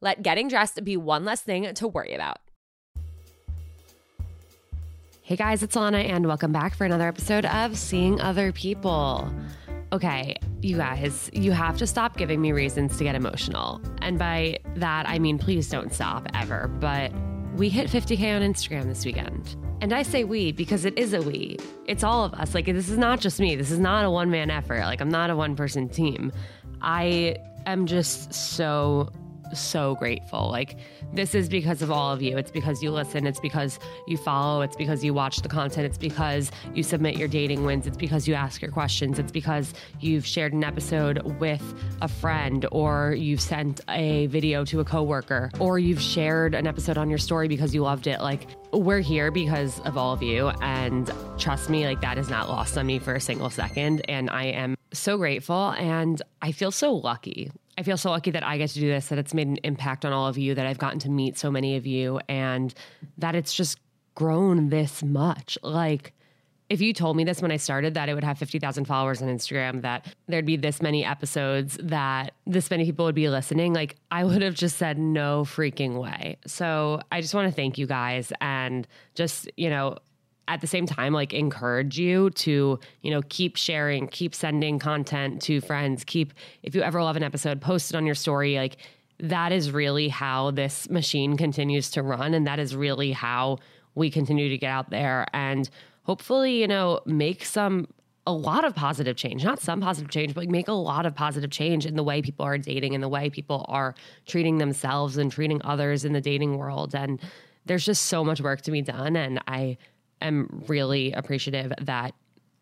Let getting dressed be one less thing to worry about. Hey guys, it's Lana, and welcome back for another episode of Seeing Other People. Okay, you guys, you have to stop giving me reasons to get emotional. And by that, I mean, please don't stop ever. But we hit 50K on Instagram this weekend. And I say we because it is a we. It's all of us. Like, this is not just me. This is not a one man effort. Like, I'm not a one person team. I am just so so grateful. Like, this is because of all of you. It's because you listen. It's because you follow. It's because you watch the content. It's because you submit your dating wins. It's because you ask your questions. It's because you've shared an episode with a friend or you've sent a video to a coworker or you've shared an episode on your story because you loved it. Like, we're here because of all of you. And trust me, like, that is not lost on me for a single second. And I am so grateful and I feel so lucky. I feel so lucky that I get to do this, that it's made an impact on all of you, that I've gotten to meet so many of you, and that it's just grown this much. Like, if you told me this when I started that it would have 50,000 followers on Instagram, that there'd be this many episodes, that this many people would be listening, like I would have just said no freaking way. So I just want to thank you guys and just, you know, at the same time like encourage you to you know keep sharing keep sending content to friends keep if you ever love an episode post it on your story. Like that is really how this machine continues to run and that is really how we continue to get out there and hopefully you know make some a lot of positive change. Not some positive change but make a lot of positive change in the way people are dating and the way people are treating themselves and treating others in the dating world. And there's just so much work to be done and i am really appreciative that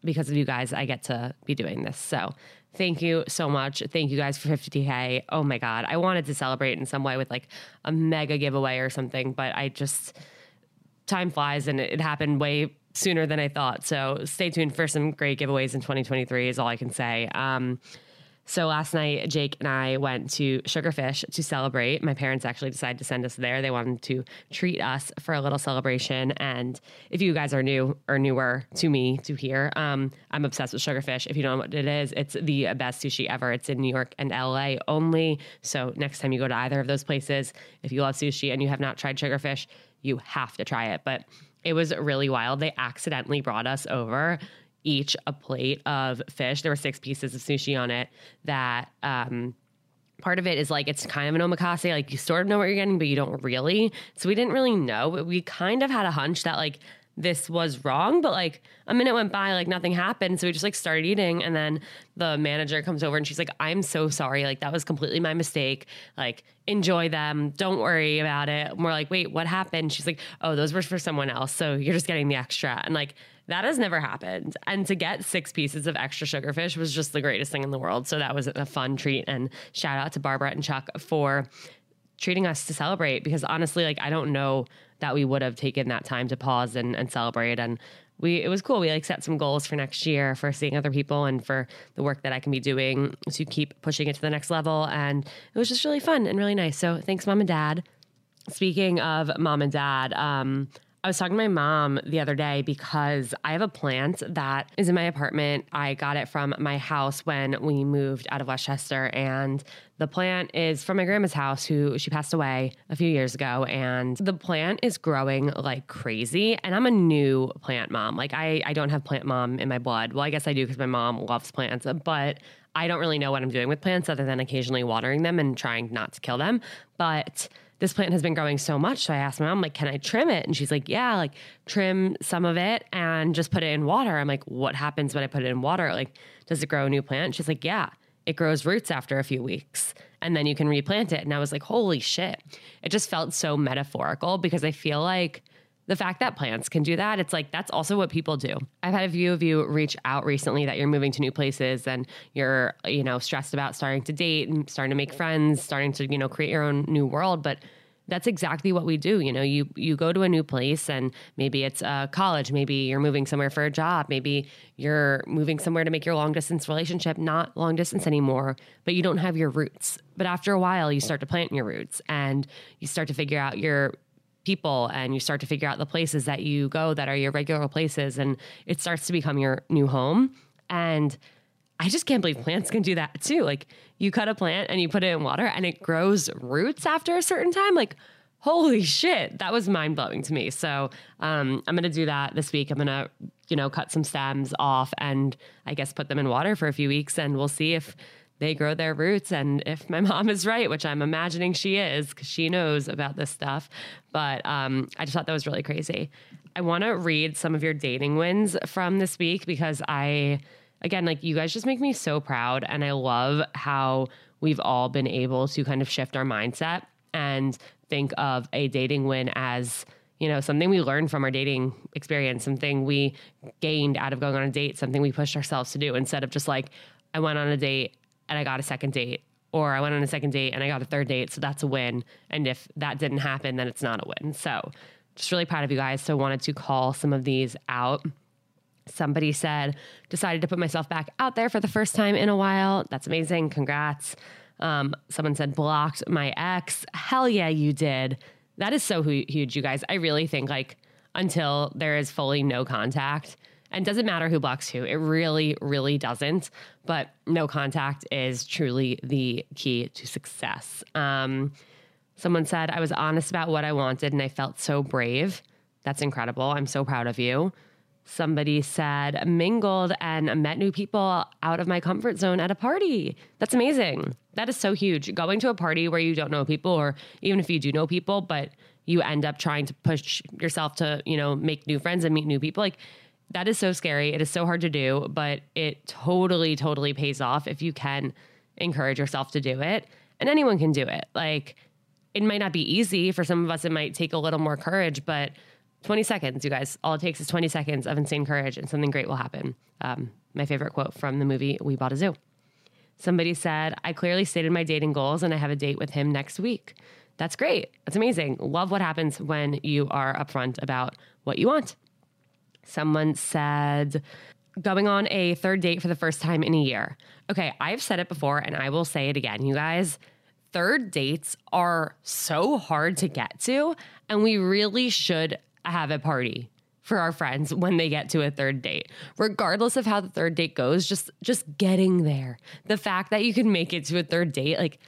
because of you guys, I get to be doing this. So thank you so much. Thank you guys for 50K. Oh my God. I wanted to celebrate in some way with like a mega giveaway or something, but I just, time flies and it happened way sooner than I thought. So stay tuned for some great giveaways in 2023 is all I can say. Um, so last night, Jake and I went to Sugarfish to celebrate. My parents actually decided to send us there. They wanted to treat us for a little celebration. And if you guys are new or newer to me to here, um, I'm obsessed with Sugarfish. If you don't know what it is, it's the best sushi ever. It's in New York and LA only. So next time you go to either of those places, if you love sushi and you have not tried Sugarfish, you have to try it. But it was really wild. They accidentally brought us over each a plate of fish. There were six pieces of sushi on it that um, part of it is like it's kind of an omakase like you sort of know what you're getting but you don't really. So we didn't really know but we kind of had a hunch that like this was wrong but like a minute went by like nothing happened. So we just like started eating and then the manager comes over and she's like i'm so sorry. Like that was completely my mistake. Like enjoy them. Don't worry about it. And we're like wait what happened? She's like oh those were for someone else. So you're just getting the extra. And like that has never happened. And to get six pieces of extra sugarfish was just the greatest thing in the world. So that was a fun treat. And shout out to Barbara and Chuck for treating us to celebrate because honestly, like I don't know that we would have taken that time to pause and, and celebrate. And we it was cool. We like set some goals for next year for seeing other people and for the work that I can be doing to keep pushing it to the next level. And it was just really fun and really nice. So thanks, mom and dad. Speaking of mom and dad, um, I was talking to my mom the other day because I have a plant that is in my apartment. I got it from my house when we moved out of Westchester, and the plant is from my grandma's house, who she passed away a few years ago. And the plant is growing like crazy. And I'm a new plant mom. Like, I, I don't have plant mom in my blood. Well, I guess I do because my mom loves plants, but I don't really know what I'm doing with plants other than occasionally watering them and trying not to kill them. But this plant has been growing so much. So I asked my mom, like, can I trim it? And she's like, yeah, like trim some of it and just put it in water. I'm like, what happens when I put it in water? Like, does it grow a new plant? She's like, yeah, it grows roots after a few weeks and then you can replant it. And I was like, holy shit. It just felt so metaphorical because I feel like the fact that plants can do that, it's like that's also what people do. I've had a few of you reach out recently that you're moving to new places and you're, you know, stressed about starting to date and starting to make friends, starting to, you know, create your own new world. But that's exactly what we do. You know, you you go to a new place and maybe it's a college, maybe you're moving somewhere for a job, maybe you're moving somewhere to make your long distance relationship not long distance anymore, but you don't have your roots. But after a while, you start to plant your roots and you start to figure out your people and you start to figure out the places that you go that are your regular places and it starts to become your new home and I just can't believe plants can do that too. Like you cut a plant and you put it in water and it grows roots after a certain time. Like, holy shit, that was mind blowing to me. So um, I'm to do that this week. I'm to, you know, cut some stems off and I guess put them in water for a few weeks and we'll see if they grow their roots. And if my mom is right, which I'm imagining she is, because she knows about this stuff. But um, I just thought that was really crazy. I want to read some of your dating wins from this week because I, again, like you guys just make me so proud. And I love how we've all been able to kind of shift our mindset and think of a dating win as you know, something we learned from our dating experience, something we gained out of going on a date, something we pushed ourselves to do instead of just like, I went on a date and I got a second date, or I went on a second date and I got a third date. So that's a win. And if that didn't happen, then it's not a win. So just really proud of you guys. So wanted to call some of these out. Somebody said, decided to put myself back out there for the first time in a while. That's amazing. Congrats. Um, someone said, blocked my ex. Hell yeah, you did. That is so huge, you guys. I really think like until there is fully no contact, and doesn't matter who blocks who. It really, really doesn't. But no contact is truly the key to success. Um, someone said, I was honest about what I wanted and I felt so brave. That's incredible. I'm so proud of you. Somebody said, mingled and met new people out of my comfort zone at a party. That's amazing. That is so huge. Going to a party where you don't know people, or even if you do know people, but you end up trying to push yourself to, you know, make new friends and meet new people. Like that is so scary. It is so hard to do, but it totally, totally pays off if you can encourage yourself to do it. And anyone can do it. Like, it might not be easy. For some of us, it might take a little more courage, but 20 seconds, you guys. All it takes is 20 seconds of insane courage, and something great will happen. Um, my favorite quote from the movie We Bought a Zoo. Somebody said, I clearly stated my dating goals, and I have a date with him next week. That's great. That's amazing. Love what happens when you are upfront about what you want. Someone said, going on a third date for the first time in a year. Okay, I've said it before and I will say it again, you guys. Third dates are so hard to get to, and we really should have a party for our friends when they get to a third date regardless of how the third date goes just just getting there the fact that you can make it to a third date like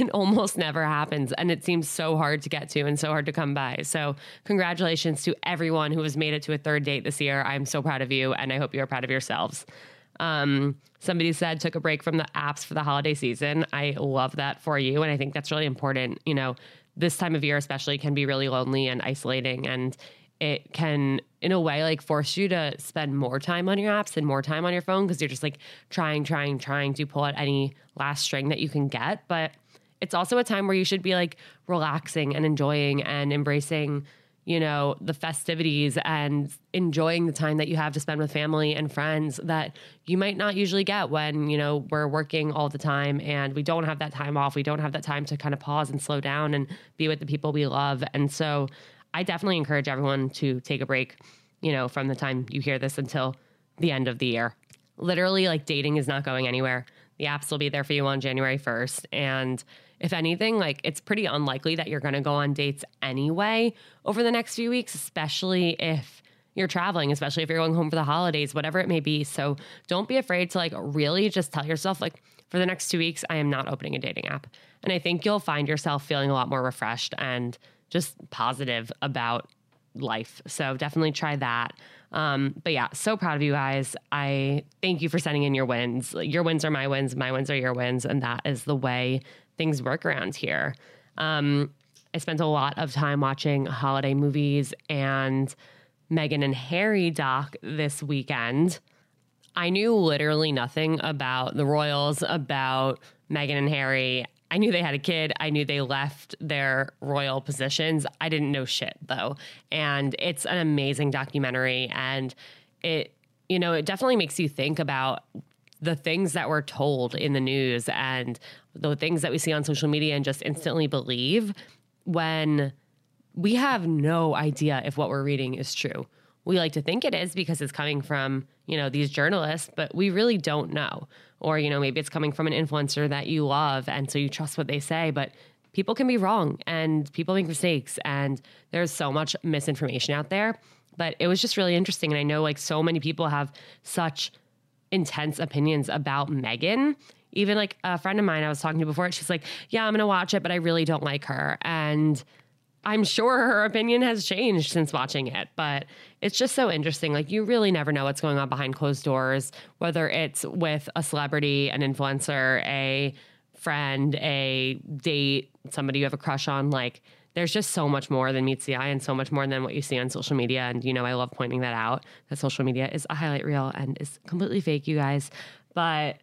it almost never happens. And it seems so hard to get to and so hard to come by. So, congratulations to everyone who has made it to a third date this year. I'm so proud of you, and I hope you're proud of yourselves. Um, somebody said took a break from the apps for the holiday season. I love that for you. And I think that's really important. You know, this time of year, especially, can be really lonely and isolating. And it can, in a way, like force you to spend more time on your apps and more time on your phone because you're just like trying, trying, trying to pull out any last string that you can get. But it's also a time where you should be like relaxing and enjoying and embracing you know, the festivities and enjoying the time that you have to spend with family and friends that you might not usually get when, you know, we're working all the time and we don't have that time off. We don't have that time to kind of pause and slow down and be with the people we love. And so I definitely encourage everyone to take a break, you know, from the time you hear this until the end of the year. Literally, like dating is not going anywhere. The apps will be there for you on January 1st. And if anything, like it's pretty unlikely that you're going to go on dates anyway over the next few weeks, especially if you're traveling, especially if you're going home for the holidays, whatever it may be. So don't be afraid to like really just tell yourself, like, for the next two weeks, I am not opening a dating app. And I think you'll find yourself feeling a lot more refreshed and just positive about life. So definitely try that. Um, but yeah, so proud of you guys. I thank you for sending in your wins. Your wins are my wins, my wins are your wins. And that is the way things work around here. Um, I spent a lot of time watching holiday movies and Meghan and Harry doc this weekend. I knew literally nothing about the royals, about Meghan and Harry. I knew they had a kid. I knew they left their royal positions. I didn't know shit though. And it's an amazing documentary and it you know, it definitely makes you think about the things that we're told in the news and the things that we see on social media and just instantly believe when we have no idea if what we're reading is true. We like to think it is because it's coming from, you know, these journalists, but we really don't know. Or, you know, maybe it's coming from an influencer that you love and so you trust what they say, but people can be wrong and people make mistakes and there's so much misinformation out there. But it was just really interesting and I know like so many people have such intense opinions about Meghan. Even like a friend of mine I was talking to before, she's like, Yeah, I'm gonna watch it, but I really don't like her. And I'm sure her opinion has changed since watching it, but it's just so interesting. Like, you really never know what's going on behind closed doors, whether it's with a celebrity, an influencer, a friend, a date, somebody you have a crush on. Like, there's just so much more than meets the eye and so much more than what you see on social media. And, you know, I love pointing that out that social media is a highlight reel and is completely fake, you guys. But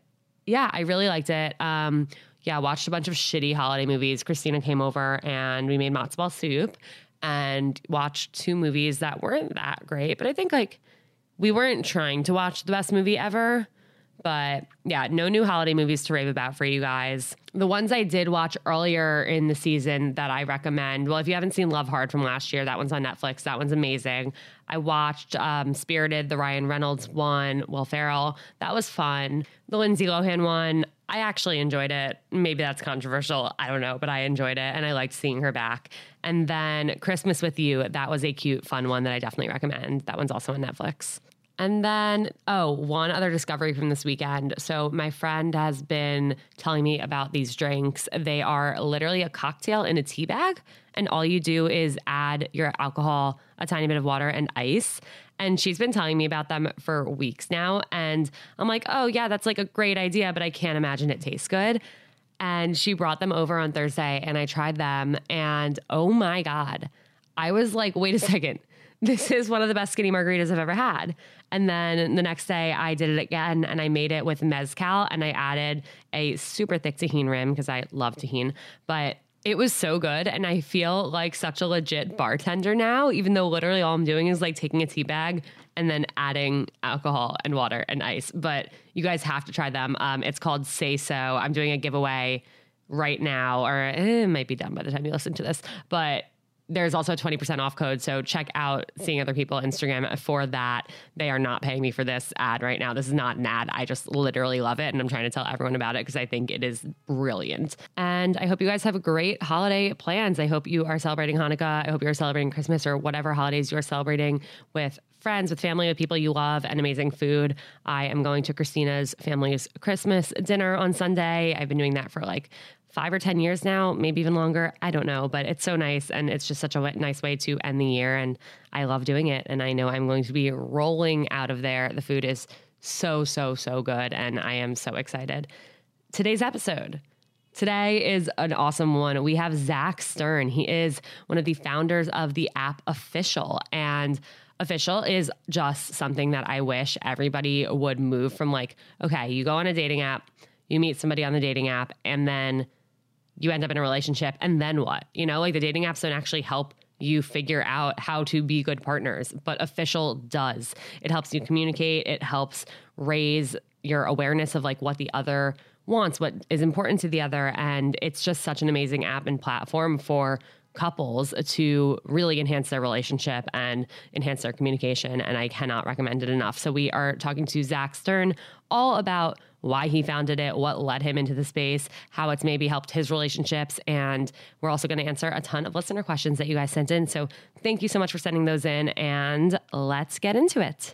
yeah, I really liked it. Um, yeah, watched a bunch of shitty holiday movies. Christina came over and we made matzo ball soup and watched two movies that weren't that great. But I think like we weren't trying to watch the best movie ever. But yeah, no new holiday movies to rave about for you guys. The ones I did watch earlier in the season that I recommend. Well, if you haven't seen Love Hard from last year, that one's on Netflix. That one's amazing. I watched um, Spirited, the Ryan Reynolds one, Will Ferrell. That was fun. The Lindsay Lohan one, I actually enjoyed it. Maybe that's controversial. I don't know, but I enjoyed it and I liked seeing her back. And then Christmas with You, that was a cute, fun one that I definitely recommend. That one's also on Netflix. And then, oh, one other discovery from this weekend. So, my friend has been telling me about these drinks. They are literally a cocktail in a tea bag, and all you do is add your alcohol, a tiny bit of water, and ice. And she's been telling me about them for weeks now. And I'm like, oh, yeah, that's like a great idea, but I can't imagine it tastes good. And she brought them over on Thursday, and I tried them, and oh my God, I was like, wait a second this is one of the best skinny margaritas I've ever had. And then the next day I did it again and I made it with mezcal and I added a super thick Tajín rim because I love Tajín. But it was so good and I feel like such a legit bartender now, even though literally all I'm doing is like taking a tea bag and then adding alcohol and water and ice. But you guys have to try them. Um, it's called Sayso. I'm doing a giveaway right now, or it might be done by the time you listen to this, but there's also a 20% off code. So check out Seeing Other People Instagram for that. They are not paying me for this ad right now. This is not an ad. I just literally love it. And I'm trying to tell everyone about it because I think it is brilliant. And I hope you guys have great holiday plans. I hope you are celebrating Hanukkah. I hope you're celebrating Christmas or whatever holidays you're celebrating with friends, with family, with people you love, and amazing food. I am going to Christina's family's Christmas dinner on Sunday. I've been doing that for like five or 10 years now, maybe even longer. I don't know, but it's so nice. And it's just such a nice way to end the year. And I love doing it. And I know I'm going to be rolling out of there. The food is so, so, so good. And I am so excited. Today's episode. Today is an awesome one. We have Zac Stern. He is one of the founders of the app Official. And Official is just something that I wish everybody would move from like, okay, you go on a dating app, you meet somebody on the dating app, and then you end up in a relationship, and then what? You know, like the dating apps don't actually help you figure out how to be good partners, but Official does. It helps you communicate, it helps raise your awareness of like what the other wants, what is important to the other. And it's just such an amazing app and platform for couples to really enhance their relationship and enhance their communication. And I cannot recommend it enough. So we are talking to Zac Stern all about why he founded it, what led him into the space, how it's maybe helped his relationships. And we're also going to answer a ton of listener questions that you guys sent in. So thank you so much for sending those in. And let's get into it.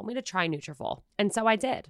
me to try Nutrafol. And so I did.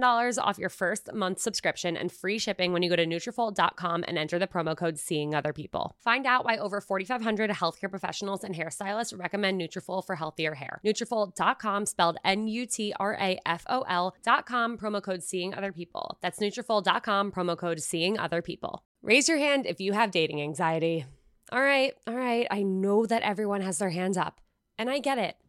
$10 off your first month subscription and free shipping when you go to Nutrafol.com and enter the promo code Seeing Other People. Find out why over 4,500 healthcare professionals and hairstylists recommend Nutrafol for healthier hair. Nutrafol.com, spelled N-U-T-R-A-F-O-L.com, promo code Seeing Other People. That's Nutrafol.com, promo code Seeing Other People. Raise your hand if you have dating anxiety. All right, all right. I know that everyone has their hands up, and I get it.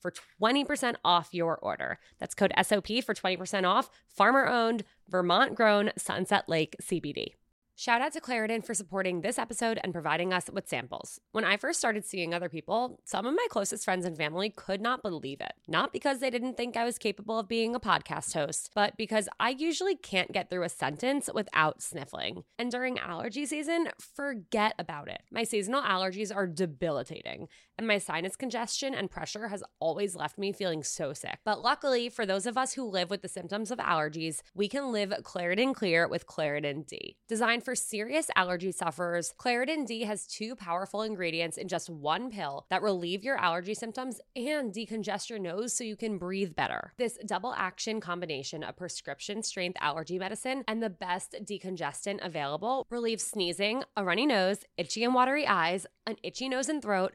for 20% off your order. That's code SOP for 20% off. Farmer owned, Vermont grown Sunset Lake CBD. Shout out to Claritin for supporting this episode and providing us with samples. When I first started seeing other people, some of my closest friends and family could not believe it. Not because they didn't think I was capable of being a podcast host, but because I usually can't get through a sentence without sniffling. And during allergy season, forget about it. My seasonal allergies are debilitating, and my sinus congestion and pressure has always left me feeling so sick. But luckily, for those of us who live with the symptoms of allergies, we can live Claritin Clear with Claritin D. Designed for serious allergy sufferers, Claritin D has two powerful ingredients in just one pill that relieve your allergy symptoms and decongest your nose so you can breathe better. This double action combination of prescription strength allergy medicine and the best decongestant available relieves sneezing, a runny nose, itchy and watery eyes, an itchy nose and throat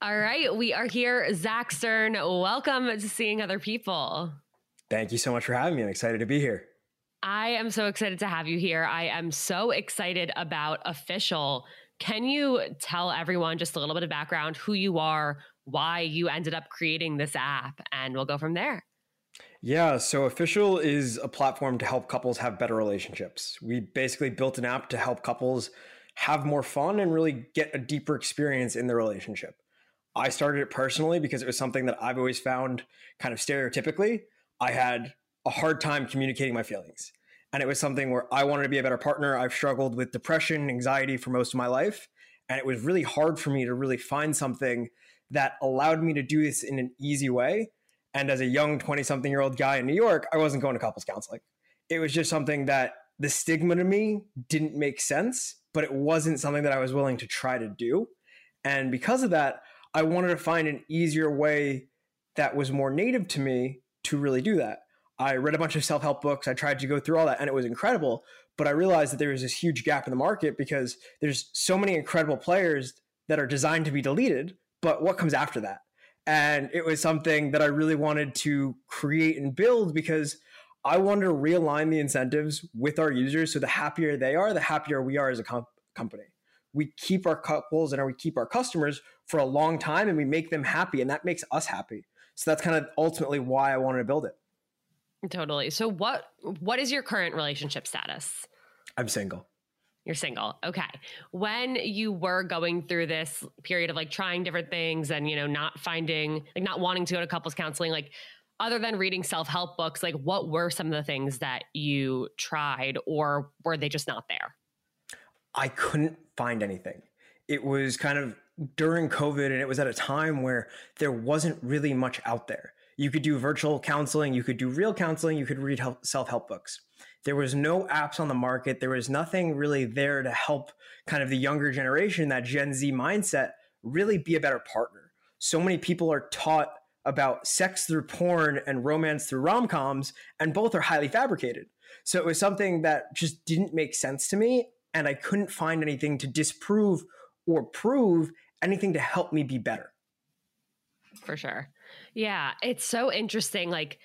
All right, we are here. Zac Stern, welcome to Seeing Other People. Thank you so much for having me. I'm excited to be here. I am so excited to have you here. I am so excited about Official. Can you tell everyone just a little bit of background, who you are, why you ended up creating this app, and we'll go from there? Yeah, so Official is a platform to help couples have better relationships. We basically built an app to help couples have more fun and really get a deeper experience in their relationship. I started it personally because it was something that I've always found kind of stereotypically. I had a hard time communicating my feelings. And it was something where I wanted to be a better partner. I've struggled with depression, anxiety for most of my life. And it was really hard for me to really find something that allowed me to do this in an easy way. And as a young 20 something year old guy in New York, I wasn't going to couples counseling. It was just something that the stigma to me didn't make sense, but it wasn't something that I was willing to try to do. And because of that, I wanted to find an easier way that was more native to me to really do that. I read a bunch of self help books. I tried to go through all that and it was incredible. But I realized that there was this huge gap in the market because there's so many incredible players that are designed to be deleted. But what comes after that? And it was something that I really wanted to create and build because I wanted to realign the incentives with our users. So the happier they are, the happier we are as a com- company we keep our couples and we keep our customers for a long time and we make them happy and that makes us happy. So that's kind of ultimately why i wanted to build it. Totally. So what what is your current relationship status? I'm single. You're single. Okay. When you were going through this period of like trying different things and you know not finding like not wanting to go to couples counseling like other than reading self-help books like what were some of the things that you tried or were they just not there? I couldn't find anything. It was kind of during COVID, and it was at a time where there wasn't really much out there. You could do virtual counseling, you could do real counseling, you could read self help books. There was no apps on the market. There was nothing really there to help kind of the younger generation, that Gen Z mindset, really be a better partner. So many people are taught about sex through porn and romance through rom coms, and both are highly fabricated. So it was something that just didn't make sense to me and I couldn't find anything to disprove or prove anything to help me be better. For sure. Yeah, it's so interesting. Like,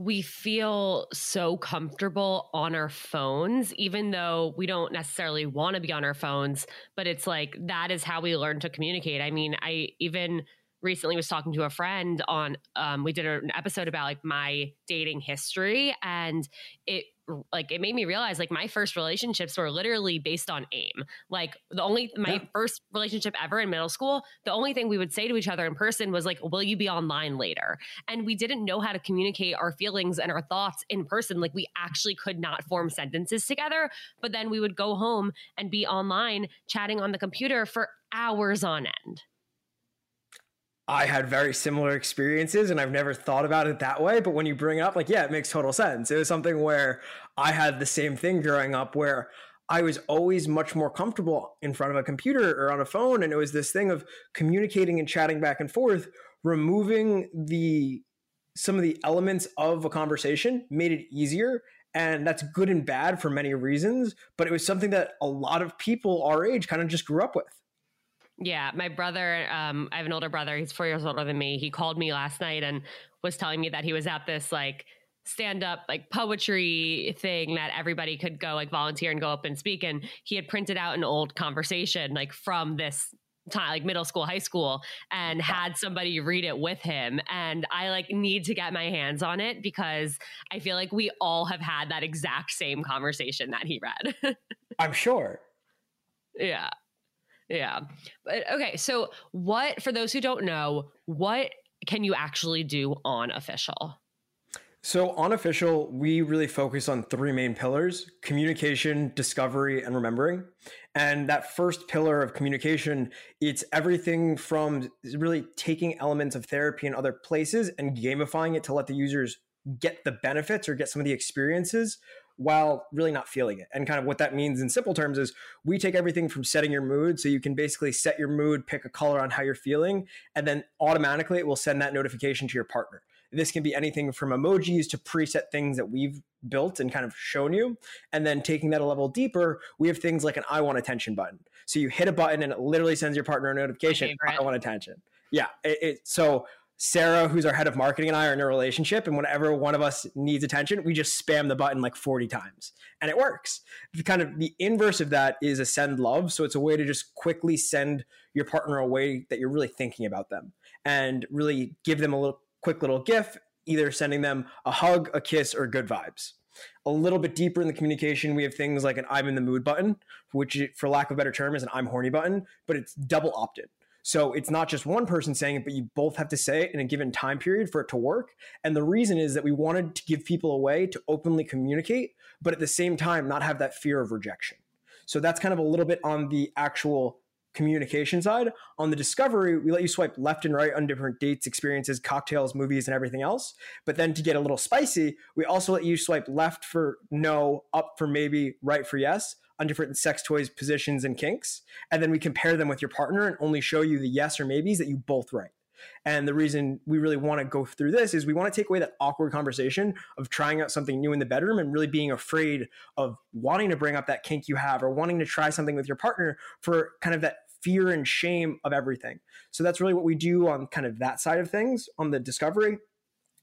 we feel so comfortable on our phones, even though we don't necessarily want to be on our phones. But it's like that is how we learn to communicate. I mean, I even recently was talking to a friend on, um, we did an episode about like my dating history, and it like it made me realize like my first relationships were literally based on AIM. Like the only my yeah. first relationship ever in middle school, the only thing we would say to each other in person was like, "Will you be online later?" And we didn't know how to communicate our feelings and our thoughts in person. Like we actually could not form sentences together. But then we would go home and be online chatting on the computer for hours on end. I had very similar experiences and I've never thought about it that way. But when you bring it up, like, yeah, it makes total sense. It was something where I had the same thing growing up where I was always much more comfortable in front of a computer or on a phone. And it was this thing of communicating and chatting back and forth, removing the some of the elements of a conversation made it easier. And that's good and bad for many reasons. But it was something that a lot of people our age kind of just grew up with. Yeah, my brother, um, I have an older brother. He's four years older than me. He called me last night and was telling me that he was at this like stand up like poetry thing that everybody could go like volunteer and go up and speak. And he had printed out an old conversation like from this time like middle school high school and had somebody read it with him and i like need to get my hands on it because i feel like we all have had that exact same conversation that he read i'm sure yeah yeah. But okay, so what for those who don't know, what can you actually do on official? So, on official, we really focus on three main pillars communication, discovery, and remembering. And that first pillar of communication, it's everything from really taking elements of therapy in other places and gamifying it to let the users get the benefits or get some of the experiences while really not feeling it. And kind of what that means in simple terms is we take everything from setting your mood. So you can basically set your mood, pick a color on how you're feeling, and then automatically it will send that notification to your partner. This can be anything from emojis to preset things that we've built and kind of shown you. And then taking that a level deeper, we have things like an I want attention button. So you hit a button and it literally sends your partner a notification I want attention. Yeah. It, it, so Sarah, who's our head of marketing, and I are in a relationship. And whenever one of us needs attention, we just spam the button like 40 times and it works. The kind of the inverse of that is a send love. So it's a way to just quickly send your partner a way that you're really thinking about them and really give them a little quick little gif, either sending them a hug, a kiss, or good vibes. A little bit deeper in the communication, we have things like an I'm in the mood button, which, for lack of a better term, is an I'm horny button, but it's double opt in. So it's not just one person saying it, but you both have to say it in a given time period for it to work. And the reason is that we wanted to give people a way to openly communicate, but at the same time, not have that fear of rejection. So that's kind of a little bit on the actual communication side. On the discovery, we let you swipe left and right on different dates, experiences, cocktails, movies, and everything else. But then to get a little spicy, we also let you swipe left for no, up for maybe, right for yes on different sex toys positions and kinks and then we compare them with your partner and only show you the yes or maybes that you both write and the reason we really want to go through this is we want to take away that awkward conversation of trying out something new in the bedroom and really being afraid of wanting to bring up that kink you have or wanting to try something with your partner for kind of that fear and shame of everything. So that's really what we do on kind of that side of things on the discovery.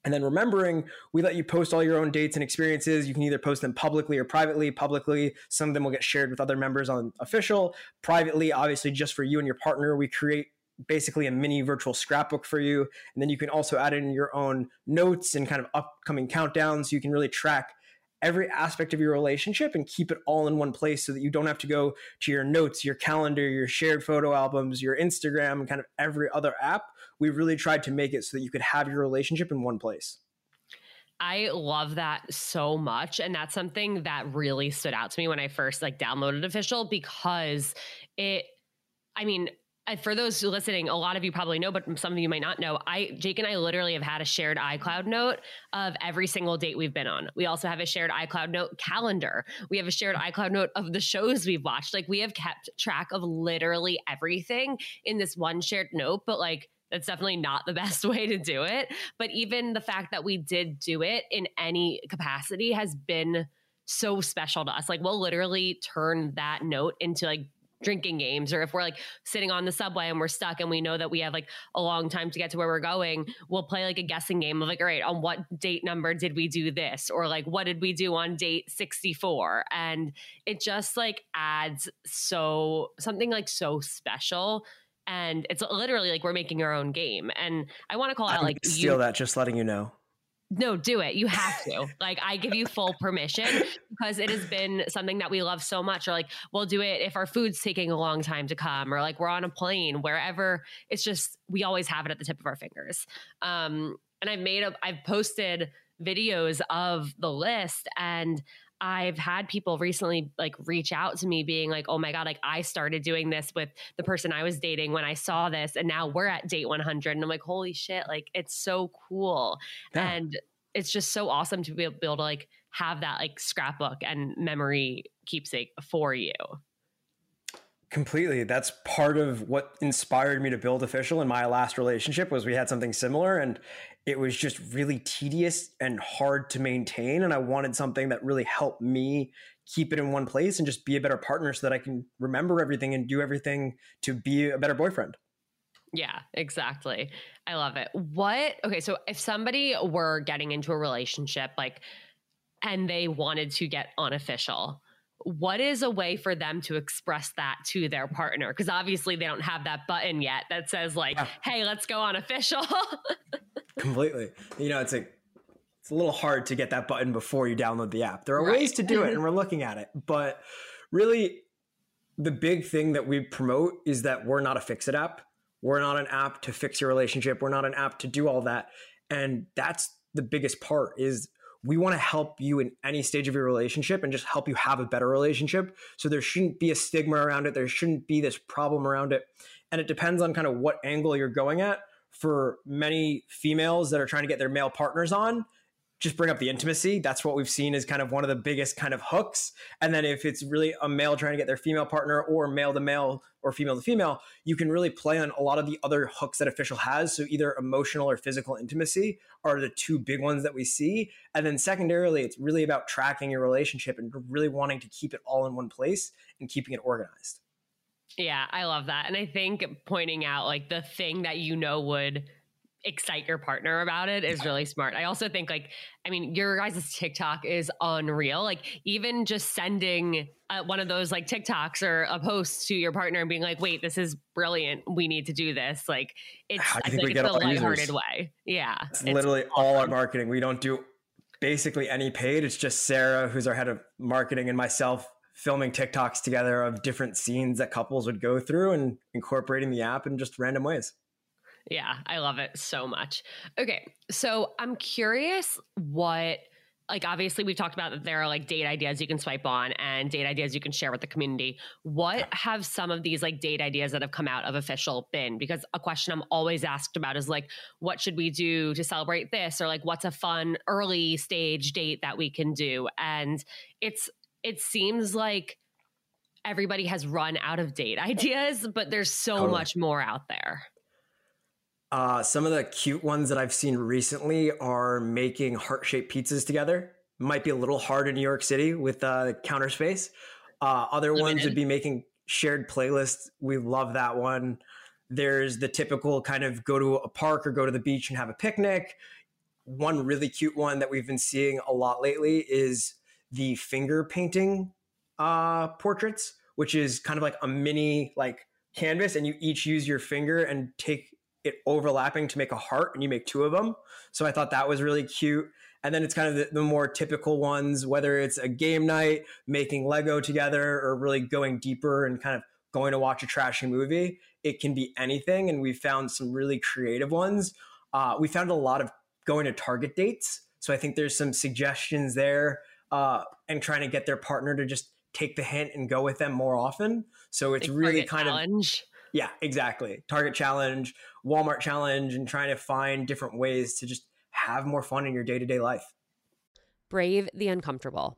And then remembering, we let you post all your own dates and experiences. You can either post them publicly or privately. Publicly, some of them will get shared with other members on official. Privately, obviously, just for you and your partner, we create basically a mini virtual scrapbook for you. And then you can also add in your own notes and kind of upcoming countdowns. You can really track every aspect of your relationship and keep it all in one place so that you don't have to go to your notes, your calendar, your shared photo albums, your Instagram, kind of every other app. We really tried to make it so that you could have your relationship in one place. I love that so much and that's something that really stood out to me when I first like downloaded official because it I mean for those listening, a lot of you probably know, but some of you might not know. I, Jake and I literally have had a shared iCloud note of every single date we've been on. We also have a shared iCloud note calendar. We have a shared iCloud note of the shows we've watched. Like we have kept track of literally everything in this one shared note, but like, that's definitely not the best way to do it. But even the fact that we did do it in any capacity has been so special to us. Like we'll literally turn that note into like drinking games or if we're like sitting on the subway and we're stuck and we know that we have like a long time to get to where we're going we'll play like a guessing game of like all right on what date number did we do this? or like what did we do on date 64 and it just like adds so something like so special and it's literally like we're making our own game and i want to call out like steal you, that just letting you know no, do it. You have to. like, I give you full permission because it has been something that we love so much. Or like, we'll do it if our food's taking a long time to come, or like we're on a plane, wherever. It's just we always have it at the tip of our fingers. Um, and I've made a, I've posted videos of the list and I've had people recently like reach out to me being like, oh my God, like I started doing this with the person I was dating when I saw this, and now we're at date 100. And I'm like, holy shit, like it's so cool. Yeah. And it's just so awesome to be able to like have that like scrapbook and memory keepsake for you. Completely. That's part of what inspired me to build official in my last relationship was we had something similar and it was just really tedious and hard to maintain and I wanted something that really helped me keep it in one place and just be a better partner so that I can remember everything and do everything to be a better boyfriend. Yeah, exactly. I love it. What okay, so if somebody were getting into a relationship like and they wanted to get unofficial, what is a way for them to express that to their partner? Because obviously they don't have that button yet that says like, yeah. "Hey, let's go on official." Completely. You know, it's a it's a little hard to get that button before you download the app. There are right. ways to do it, and we're looking at it, but really, the big thing that we promote is that we're not a fix it app. We're not an app to fix your relationship. We're not an app to do all that, and that's the biggest part is we want to help you in any stage of your relationship and just help you have a better relationship. So there shouldn't be a stigma around it. There shouldn't be this problem around it. And it depends on kind of what angle you're going at. For many females that are trying to get their male partners on, just bring up the intimacy. That's what we've seen as kind of one of the biggest kind of hooks. And then if it's really a male trying to get their female partner or male to male or female to female, you can really play on a lot of the other hooks that official has. So either emotional or physical intimacy are the two big ones that we see. And then secondarily, it's really about tracking your relationship and really wanting to keep it all in one place and keeping it organized. Yeah, I love that. And I think pointing out like the thing that you know would excite your partner about it is really smart. I also think like I mean your guys' TikTok is unreal. Like even just sending uh, one of those like TikToks or a post to your partner and being like, "Wait, this is brilliant. We need to do this." Like it's I think like we it's a lighthearted way. Yeah, it's, it's literally awesome. all our marketing. We don't do basically any paid. It's just Sarah, who's our head of marketing, and myself filming TikToks together of different scenes that couples would go through and incorporating the app in just random ways. Yeah, I love it so much. Okay, so I'm curious what like obviously we've talked about that there are like date ideas you can swipe on and date ideas you can share with the community. What have some of these like date ideas that have come out of official been? Because a question i'm always asked about is like what should we do to celebrate this? Or like what's a fun early stage date that we can do? And it's it seems like everybody has run out of date ideas but there's so totally. much more out there uh, some of the cute ones that I've seen recently are making heart shaped pizzas together. Might be a little hard in New York City with uh, counter space. Uh, other Limited. ones would be making shared playlists. We love that one. There's the typical kind of go to a park or go to the beach and have a picnic. One really cute one that we've been seeing a lot lately is the finger painting uh, portraits, which is kind of like a mini like canvas, and you each use your finger and take it overlapping to make a heart and you make two of them. So I thought that was really cute. And then it's kind of the, the, more typical ones, whether it's a game night, making Lego together, or really going deeper and kind of going to watch a trashy movie. It can be anything. And we found some really creative ones. Uh, we found a lot of going to Target dates. So I think there's some suggestions there uh, and trying to get their partner to just take the hint and go with them more often. So it's really kind challenge. of yeah, exactly. Target challenge, Walmart challenge, and trying to find different ways to just have more fun in your day to day life. Brave the uncomfortable.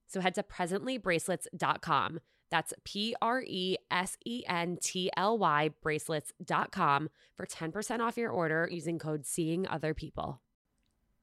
So head to presentlybracelets.com. That's P R E S E N T L Y bracelets.com for 10% off your order using code Seeing Other People.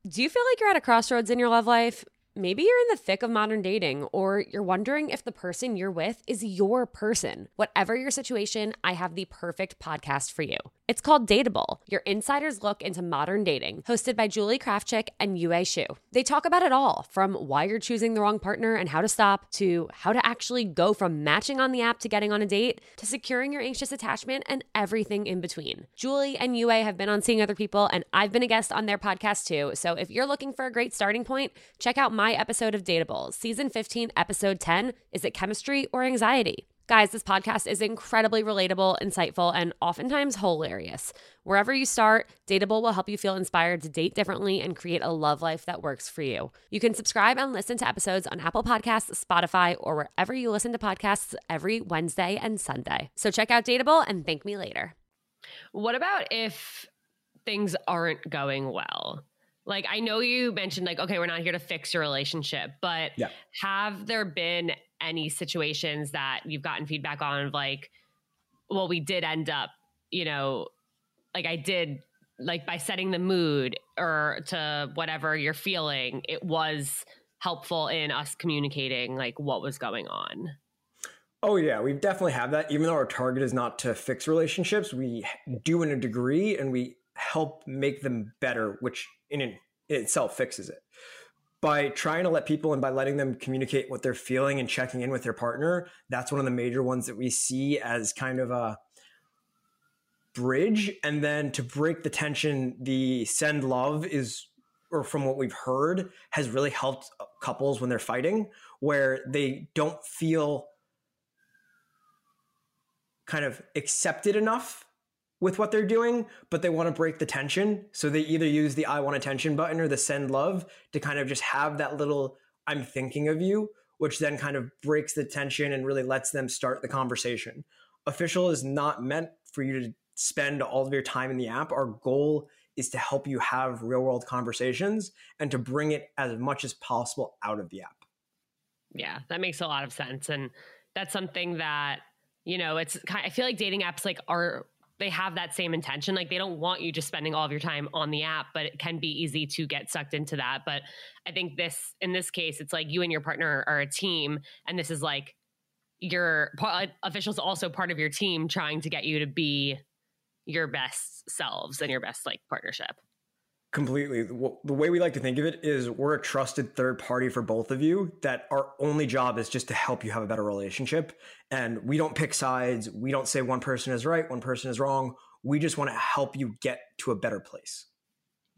Do you feel like you're at a crossroads in your love life? Maybe you're in the thick of modern dating, or you're wondering if the person you're with is your person. Whatever your situation, I have the perfect podcast for you. It's called Dateable, your insider's look into modern dating, hosted by Julie Krafchick and Yue Xu. They talk about it all from why you're choosing the wrong partner and how to stop, to how to actually go from matching on the app to getting on a date, to securing your anxious attachment and everything in between. Julie and Yue have been on Seeing Other People, and I've been a guest on their podcast too. So if you're looking for a great starting point, check out my episode of Dateable, season 15, episode 10 Is it chemistry or anxiety? Guys, this podcast is incredibly relatable, insightful, and oftentimes hilarious. Wherever you start, Dateable will help you feel inspired to date differently and create a love life that works for you. You can subscribe and listen to episodes on Apple Podcasts, Spotify, or wherever you listen to podcasts every Wednesday and Sunday. So check out Dateable and thank me later. What about if things aren't going well? Like I know you mentioned like okay, we're not here to fix your relationship, but Yeah. have there been any situations that you've gotten feedback on of like well, we did end up, you know, like I did like by setting the mood or to whatever you're feeling, it was helpful in us communicating like what was going on. Oh yeah, we definitely have that. Even though our target is not to fix relationships, we do in a degree, and we help make them better, which in, in itself fixes it. By trying to let people and by letting them communicate what they're feeling and checking in with their partner, that's one of the major ones that we see as kind of a bridge. And then to break the tension, the send love is, or from what we've heard, has really helped couples when they're fighting, where they don't feel kind of accepted enough with what they're doing, but they want to break the tension. So they either use the I want attention button or the send love to kind of just have that little I'm thinking of you, which then kind of breaks the tension and really lets them start the conversation. Official is not meant for you to spend all of your time in the app. Our goal is to help you have real world conversations and to bring it as much as possible out of the app. Yeah, that makes a lot of sense. And that's something that, you know, it's kind I feel like dating apps like are they have that same intention. Like they don't want you just spending all of your time on the app, but it can be easy to get sucked into that. But I think this in this case, it's like you and your partner are a team, and this is like your officials also part of your team trying to get you to be your best selves and your best like partnership. Completely. The way we like to think of it is we're a trusted third party for both of you, that our only job is just to help you have a better relationship. And we don't pick sides. We don't say one person is right, one person is wrong. We just want to help you get to a better place.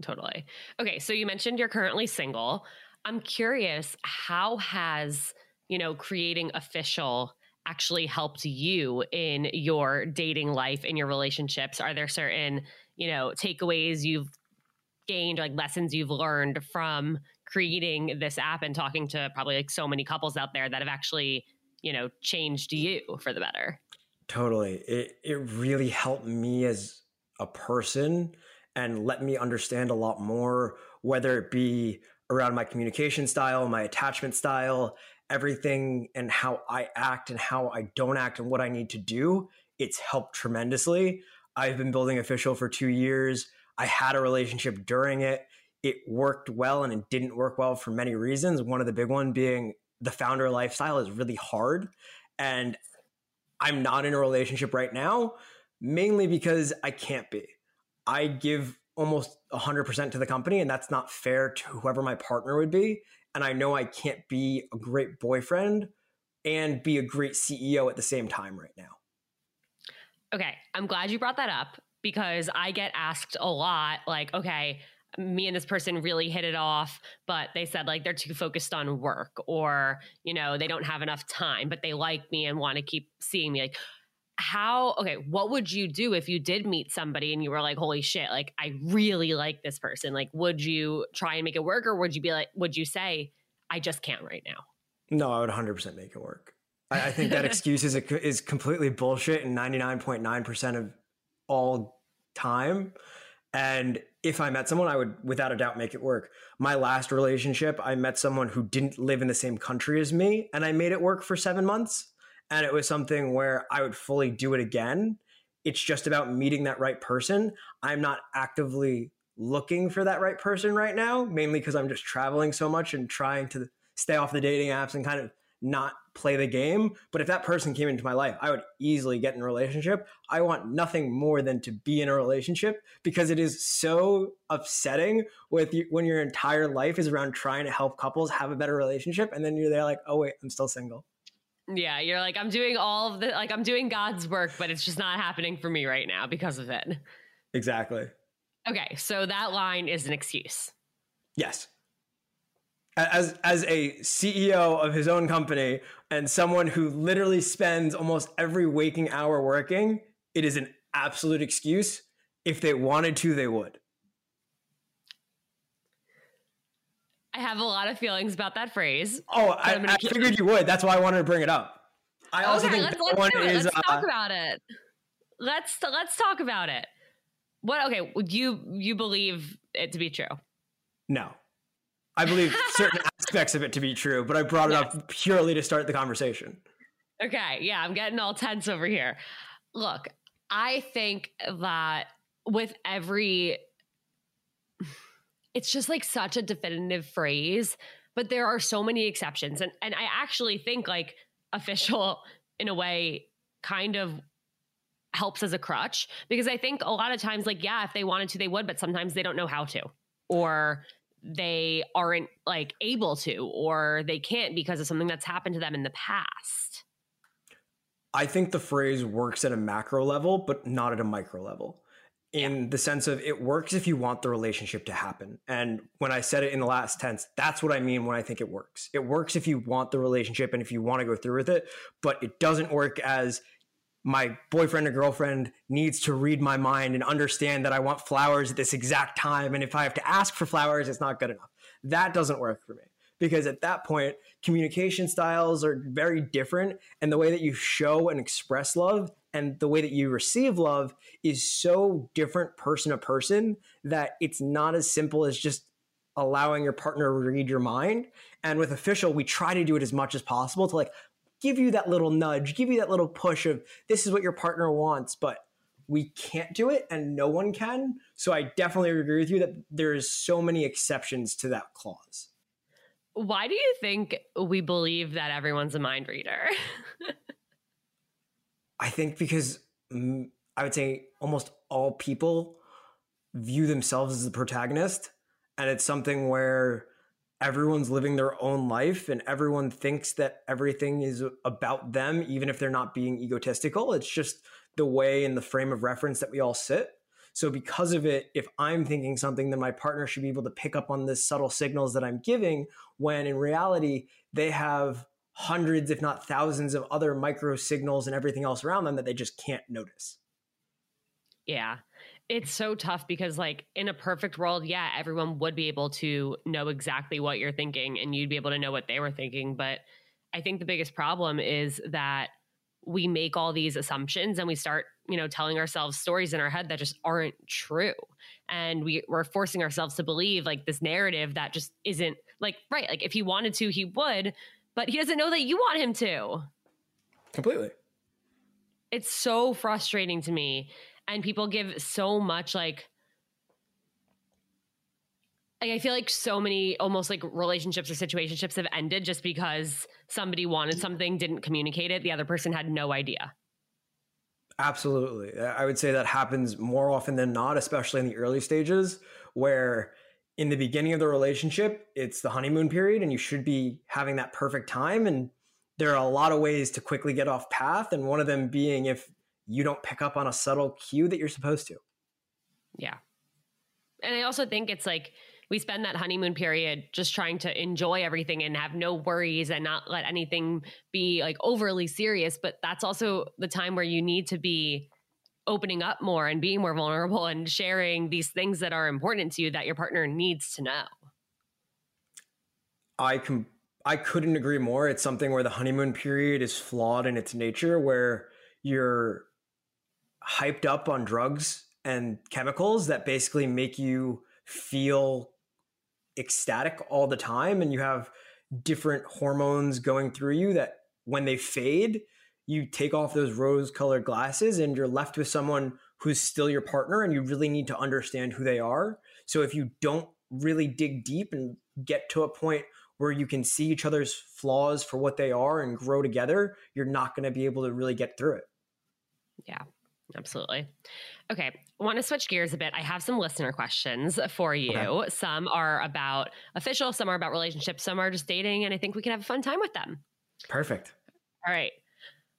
Totally. Okay. So you mentioned you're currently single. I'm curious, how has, you know, creating official actually helped you in your dating life, in your relationships? Are there certain, you know, takeaways you've gained, like lessons you've learned from creating this app and talking to probably like so many couples out there that have actually, you know, changed you for the better? Totally. It it really helped me as a person and let me understand a lot more, whether it be around my communication style, my attachment style, everything and how I act and how I don't act and what I need to do. It's helped tremendously. I've been building official for two years. I had a relationship during it. It worked well and it didn't work well for many reasons. One of the big one being the founder lifestyle is really hard. And I'm not in a relationship right now, mainly because I can't be. I give almost 100% to the company, and that's not fair to whoever my partner would be. And I know I can't be a great boyfriend and be a great CEO at the same time right now. Okay, I'm glad you brought that up because I get asked a lot like, okay, me and this person really hit it off, but they said like they're too focused on work or, you know, they don't have enough time, but they like me and want to keep seeing me. Like, how, okay, what would you do if you did meet somebody and you were like, holy shit, like I really like this person? Like, would you try and make it work or would you be like, would you say, I just can't right now? No, I would 100% make it work. I, I think that excuse is, a, is completely bullshit and 99.9% of all time. And if I met someone, I would without a doubt make it work. My last relationship, I met someone who didn't live in the same country as me, and I made it work for seven months. And it was something where I would fully do it again. It's just about meeting that right person. I'm not actively looking for that right person right now, mainly because I'm just traveling so much and trying to stay off the dating apps and kind of not play the game. But if that person came into my life, I would easily get in a relationship. I want nothing more than to be in a relationship because it is so upsetting with you, when your entire life is around trying to help couples have a better relationship, and then you're there like, oh wait, I'm still single. Yeah, you're like, I'm doing all of the like I'm doing God's work, but it's just not happening for me right now because of it. Exactly. Okay, so that line is an excuse. Yes as as a CEO of his own company and someone who literally spends almost every waking hour working, it is an absolute excuse. If they wanted to, they would. I have a lot of feelings about that phrase. Oh, I, I figured you would. That's why I wanted to bring it up. I also okay, think let's, let's one is, let's uh, talk about it. Let's let's talk about it. What? Okay, would you you believe it to be true? No. I believe certain aspects of it to be true, but I brought it yes. up purely to start the conversation. Okay, yeah, I'm getting all tense over here. Look, I think that with every it's just like such a definitive phrase, but there are so many exceptions and and I actually think like official in a way kind of helps as a crutch because I think a lot of times like yeah, if they wanted to they would, but sometimes they don't know how to or they aren't like able to or they can't because of something that's happened to them in the past. I think the phrase works at a macro level, but not at a micro level. In yeah. the sense of it works if you want the relationship to happen. And when I said it in the last tense, that's what I mean when I think it works. It works if you want the relationship and if you want to go through with it, but it doesn't work as my boyfriend or girlfriend needs to read my mind and understand that I want flowers at this exact time. And if I have to ask for flowers, it's not good enough. That doesn't work for me because at that point, communication styles are very different. And the way that you show and express love and the way that you receive love is so different person to person that it's not as simple as just allowing your partner to read your mind. And with official, we try to do it as much as possible to like give you that little nudge, give you that little push of this is what your partner wants, but we can't do it and no one can. So I definitely agree with you that there's so many exceptions to that clause. Why do you think we believe that everyone's a mind reader? I think because mm, I would say almost all people view themselves as the protagonist. And it's something where everyone's living their own life and everyone thinks that everything is about them, even if they're not being egotistical. It's just the way and the frame of reference that we all sit. So, because of it, if I'm thinking something, then my partner should be able to pick up on the subtle signals that I'm giving, when in reality, they have hundreds, if not thousands, of other micro signals and everything else around them that they just can't notice. Yeah it's so tough because like in a perfect world yeah everyone would be able to know exactly what you're thinking and you'd be able to know what they were thinking. But i think the biggest problem is that we make all these assumptions and we start you know telling ourselves stories in our head that just aren't true. And we, we're forcing ourselves to believe like this narrative that just isn't like right like if he wanted to he would but he doesn't know that you want him to. Completely. It's so frustrating to me and people give so much like I feel like so many almost like relationships or situationships have ended just because somebody wanted something, didn't communicate it, the other person had no idea. Absolutely. I would say that happens more often than not, especially in the early stages, where in the beginning of the relationship, it's the honeymoon period and you should be having that perfect time. And there are a lot of ways to quickly get off path. And one of them being if you don't pick up on a subtle cue that you're supposed to. Yeah. And I also think it's like we spend that honeymoon period just trying to enjoy everything and have no worries and not let anything be like overly serious. But that's also the time where you need to be opening up more and being more vulnerable and sharing these things that are important to you that your partner needs to know. I can I couldn't agree more. It's something where the honeymoon period is flawed in its nature where you're hyped up on drugs and chemicals that basically make you feel ecstatic all the time and you have different hormones going through you that when they fade you take off those rose colored glasses and you're left with someone who's still your partner and you really need to understand who they are. So if you don't really dig deep and get to a point where you can see each other's flaws for what they are and grow together you're not going to be able to really get through it. Yeah Absolutely. Okay, I want to switch gears a bit. I have some listener questions for you. Okay. Some are about official, some are about relationships, some are just dating, and I think we can have a fun time with them. Perfect. All right.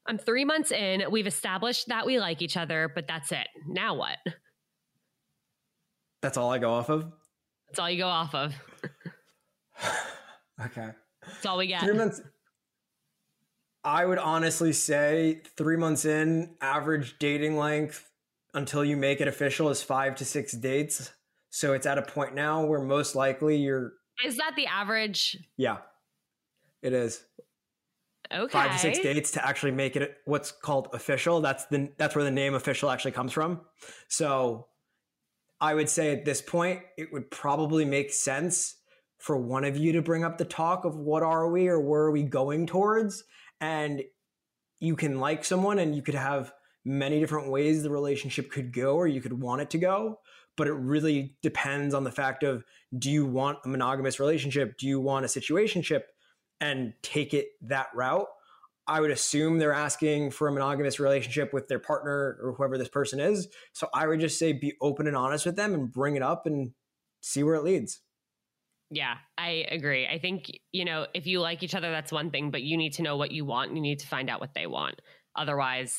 I'm three months in. We've established that we like each other, but that's it. Now what? That's all I go off of? That's all you go off of. okay. That's all we get. Three months I would honestly say three months in, average dating length until you make it official is five to six dates. So it's at a point now where most likely you're. Is that the average? Yeah, it is. Okay. Five to six dates to actually make it what's called official. That's the that's where the name official actually comes from. So I would say at this point, it would probably make sense for one of you to bring up the talk of what are we or where are we going towards and you can like someone and you could have many different ways the relationship could go or you could want it to go but it really depends on the fact of do you want a monogamous relationship? Do you want a situationship? And take it that route. I would assume they're asking for a monogamous relationship with their partner or whoever this person is. So i would just say be open and honest with them and bring it up and see where it leads yeah, I agree. I think, you know, if you like each other, that's one thing, but you need to know what you want. You need to find out what they want. Otherwise,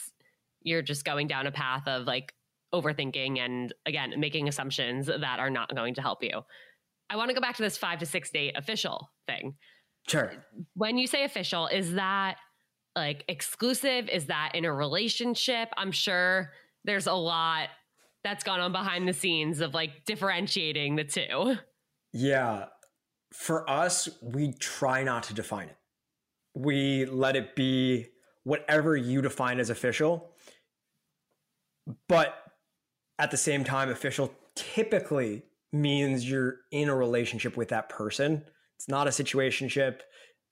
you're just going down a path of like overthinking and again, making assumptions that are not going to help you. I want to go back to this five to six date official thing. Sure. When you say official, is that like exclusive? Is that in a relationship? I'm sure there's a lot that's gone on behind the scenes of like differentiating the two. Yeah for us, we try not to define it. We let it be whatever you define as official. But at the same time, official typically means you're in a relationship with that person. It's not a situationship.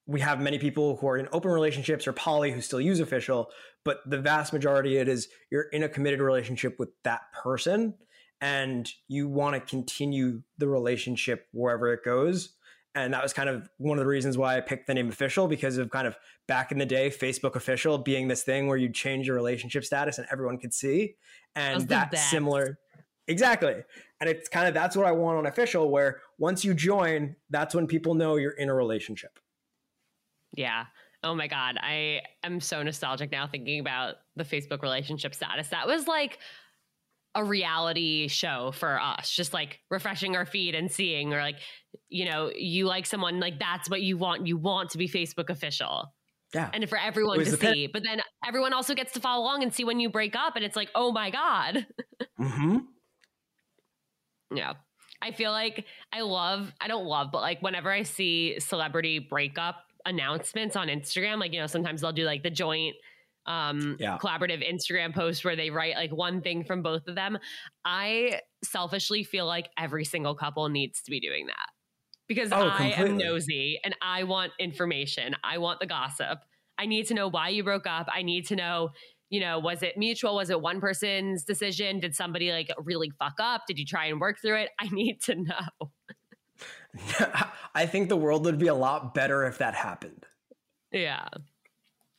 We have many people who are in open relationships or poly who still use official, but the vast majority it is you're in a committed relationship with that person and you want to continue the relationship wherever it goes and that was kind of one of the reasons why I picked the name official because of kind of back in the day, Facebook official being this thing where you'd change your relationship status and everyone could see. And that's that similar. Exactly. And it's kind of that's what I want on official, where once you join, that's when people know you're in a relationship. Yeah. Oh my God. I am so nostalgic now thinking about the Facebook relationship status. That was like a reality show for us, just like refreshing our feed and seeing, or like, you know, you like someone, like that's what you want. You want to be Facebook official. Yeah. And for everyone to see. But then everyone also gets to follow along and see when you break up. And it's like, oh my God. Mm-hmm. yeah. I feel like I love, I don't love, but like whenever I see celebrity breakup announcements on Instagram, like, you know, sometimes they'll do like the joint um, yeah. collaborative Instagram post where they write like one thing from both of them. I selfishly feel like every single couple needs to be doing that because oh, I completely. am nosy and I want information. I want the gossip. I need to know why you broke up. I need to know, you know, was it mutual? Was it one person's decision? Did somebody like really fuck up? Did you try and work through it? I need to know. I think the world would be a lot better if that happened. Yeah.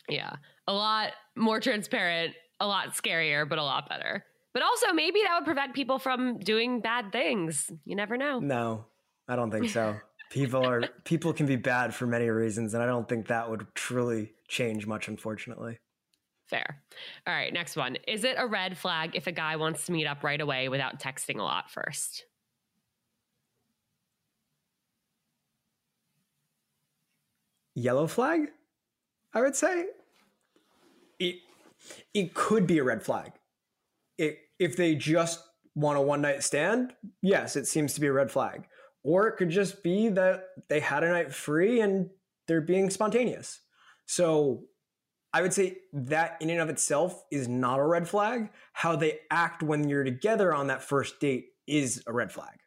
Yeah. A lot more transparent, a lot scarier, but a lot better. But also, maybe that would prevent people from doing bad things. You never know. No, I don't think so. people are people can be bad for many reasons, and I don't think that would truly change much, unfortunately. Fair. All right, next one. Is it a red flag if a guy wants to meet up right away without texting a lot first? Yellow flag, I would say. It, could be a red flag. It, if they just want a one night stand, yes, it seems to be a red flag. Or it could just be that they had a night free and they're being spontaneous. So I would say that in and of itself is not a red flag. How they act when you're together on that first date is a red flag.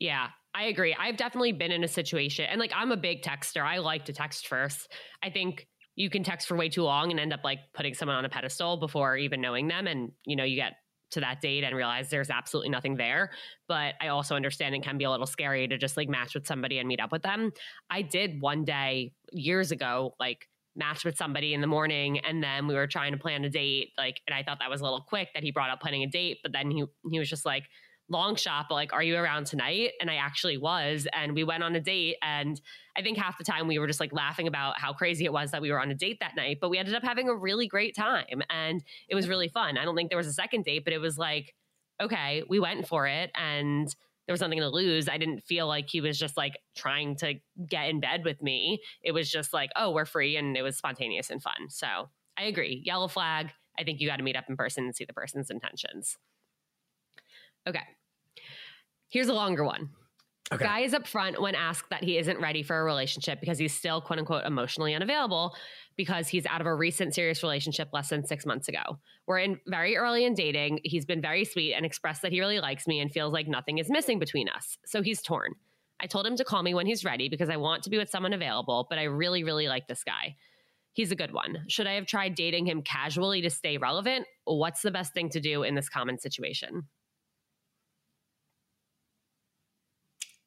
Yeah, I agree. I've definitely been in a situation, and like I'm a big texter. I like to text first. I think you can text for way too long and end up like putting someone on a pedestal before even knowing them. And, you know, you get to that date and realize there's absolutely nothing there. But I also understand it can be a little scary to just like match with somebody and meet up with them. I did one day years ago, like match with somebody in the morning and then we were trying to plan a date like and I thought that was a little quick that he brought up planning a date but then he he was just like long shot, but like, are you around tonight? And I actually was. And we went on a date. And I think half the time we were just like laughing about how crazy it was that we were on a date that night. But we ended up having a really great time. And it was really fun. I don't think there was a second date, but it was like, okay, we went for it. And there was nothing to lose. I didn't feel like he was just like trying to get in bed with me. It was just like, oh, we're free. And it was spontaneous and fun. So I agree. Yellow flag. I think you got to meet up in person and see the person's intentions. Okay. Here's a longer one. Okay. Guy is upfront when asked that he isn't ready for a relationship because he's still quote unquote emotionally unavailable because he's out of a recent serious relationship less than six months ago. We're in very early in dating. He's been very sweet and expressed that he really likes me and feels like nothing is missing between us. So he's torn. I told him to call me when he's ready because I want to be with someone available, but I really, really like this guy. He's a good one. Should I have tried dating him casually to stay relevant? What's the best thing to do in this common situation?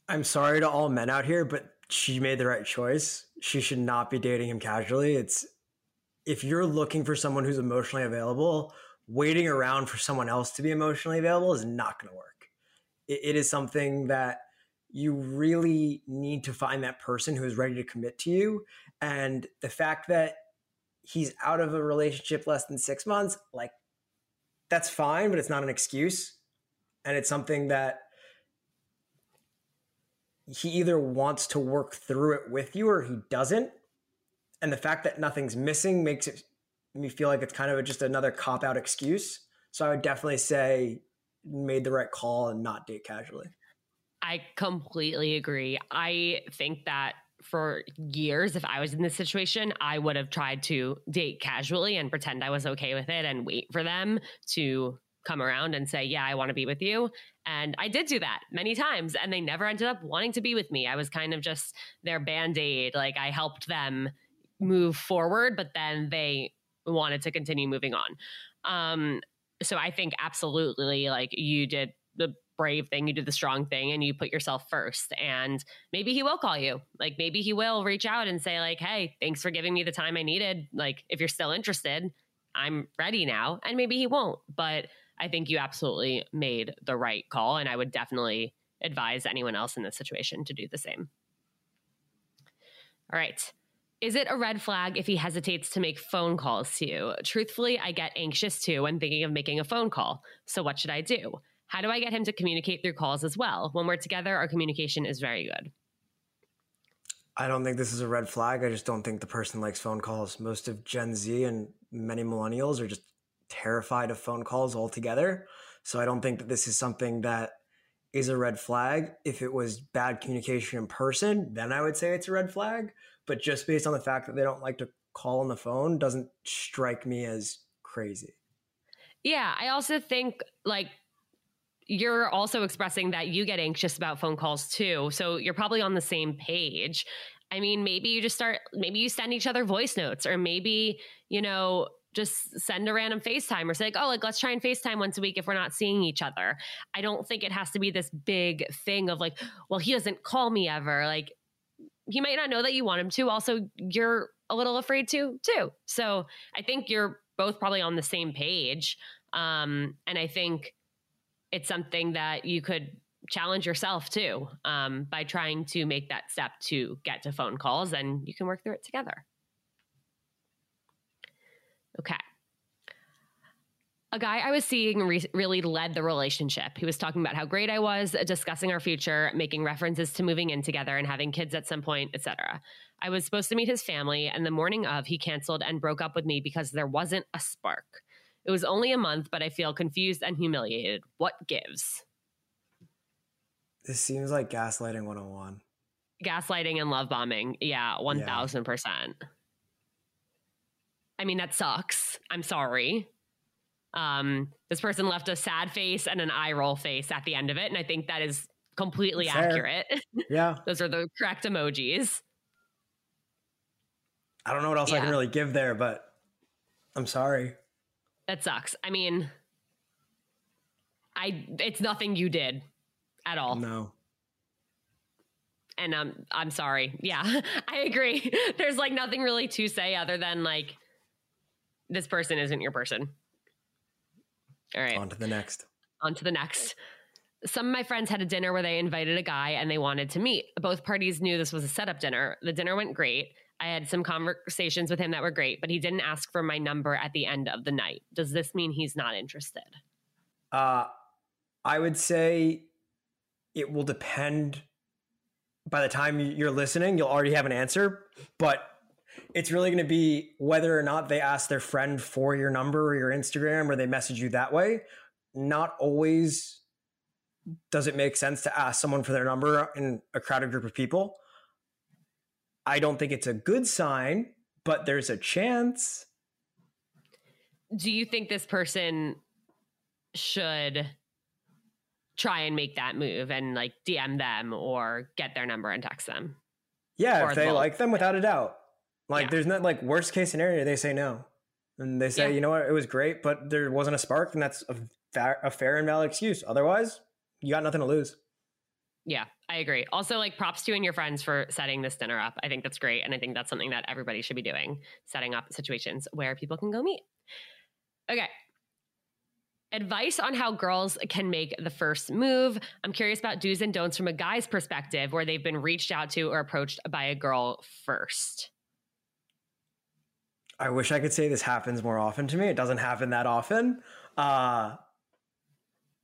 I'm sorry to all men out here, but she made the right choice. She should not be dating him casually. It's if you're looking for someone who's emotionally available, waiting around for someone else to be emotionally available is not going to work. It, it is something that you really need to find that person who is ready to commit to you. And the fact that he's out of a relationship less than six months, like that's fine, but it's not an excuse. And it's something that he either wants to work through it with you or he doesn't. And the fact that nothing's missing makes it me feel like it's kind of just another cop out excuse. So I would definitely say made the right call and not date casually. I completely agree. I think that for years, if I was in this situation, I would have tried to date casually and pretend I was okay with it and wait for them to come around and say, Yeah, I want to be with you. And I did do that many times, and they never ended up wanting to be with me. I was kind of just their band aid. Like I helped them move forward, but then they wanted to continue moving on. Um, so I think absolutely like you did the brave thing, you did the strong thing, and you put yourself first. And maybe he will call you. Like maybe he will reach out and say, like, hey, thanks for giving me the time I needed. Like, if you're still interested, I'm ready now. And maybe he won't. But I think you absolutely made the right call. And I would definitely advise anyone else in this situation to do the same. All right. Is it a red flag if he hesitates to make phone calls to you? Truthfully, I get anxious too when thinking of making a phone call. So, what should I do? How do I get him to communicate through calls as well? When we're together, our communication is very good. I don't think this is a red flag. I just don't think the person likes phone calls. Most of Gen Z and many millennials are just terrified of phone calls altogether. So I don't think that this is something that is a red flag. If it was bad communication in person, then I would say it's a red flag. But just based on the fact that they don't like to call on the phone doesn't strike me as crazy. Yeah, I also think like you're also expressing that you get anxious about phone calls too. So you're probably on the same page. I mean, maybe you just start, maybe you send each other voice notes, or maybe, you know, just send a random FaceTime or say, like, oh, like, let's try and FaceTime once a week if we're not seeing each other. I don't think it has to be this big thing of like, well, he doesn't call me ever. Like, he might not know that you want him to. Also, you're a little afraid to, too. So I think you're both probably on the same page. Um, and I think it's something that you could challenge yourself too um, by trying to make that step to get to phone calls and you can work through it together. Okay. A guy I was seeing re- really led the relationship. He was talking about how great I was, discussing our future, making references to moving in together and having kids at some point, etc. I was supposed to meet his family, and the morning of, he canceled and broke up with me because there wasn't a spark. It was only a month, but I feel confused and humiliated. What gives? This seems like gaslighting 101. Gaslighting and love bombing. Yeah, 1000%. Yeah. I mean, that sucks. I'm sorry. Um, this person left a sad face and an eye roll face at the end of it. And I think that is completely Fair. accurate. Yeah. Those are the correct emojis. I don't know what else yeah. I can really give there, but I'm sorry. That sucks. I mean, I it's nothing you did at all. No. And I'm I'm sorry. Yeah, I agree. There's like nothing really to say other than like this person isn't your person. All right. On to the next. On to the next. Some of my friends had a dinner where they invited a guy and they wanted to meet. Both parties knew this was a setup dinner. The dinner went great. I had some conversations with him that were great, but he didn't ask for my number at the end of the night. Does this mean he's not interested? Uh, I would say it will depend. By the time you're listening, you'll already have an answer, but it's really going to be whether or not they ask their friend for your number or your Instagram or they message you that way. Not always does it make sense to ask someone for their number in a crowded group of people. I don't think it's a good sign, but there's a chance. Do you think this person should try and make that move and like DM them or get their number and text them? Yeah, or if they both. like them, without a doubt. Like, yeah. there's not like worst case scenario. They say no, and they say, yeah. you know what, it was great, but there wasn't a spark, and that's a fair, a fair and valid excuse. Otherwise, you got nothing to lose. Yeah, I agree. Also, like props to you and your friends for setting this dinner up. I think that's great. And I think that's something that everybody should be doing, setting up situations where people can go meet. Okay. Advice on how girls can make the first move. I'm curious about do's and don'ts from a guy's perspective where they've been reached out to or approached by a girl first. I wish I could say this happens more often to me. It doesn't happen that often. Uh,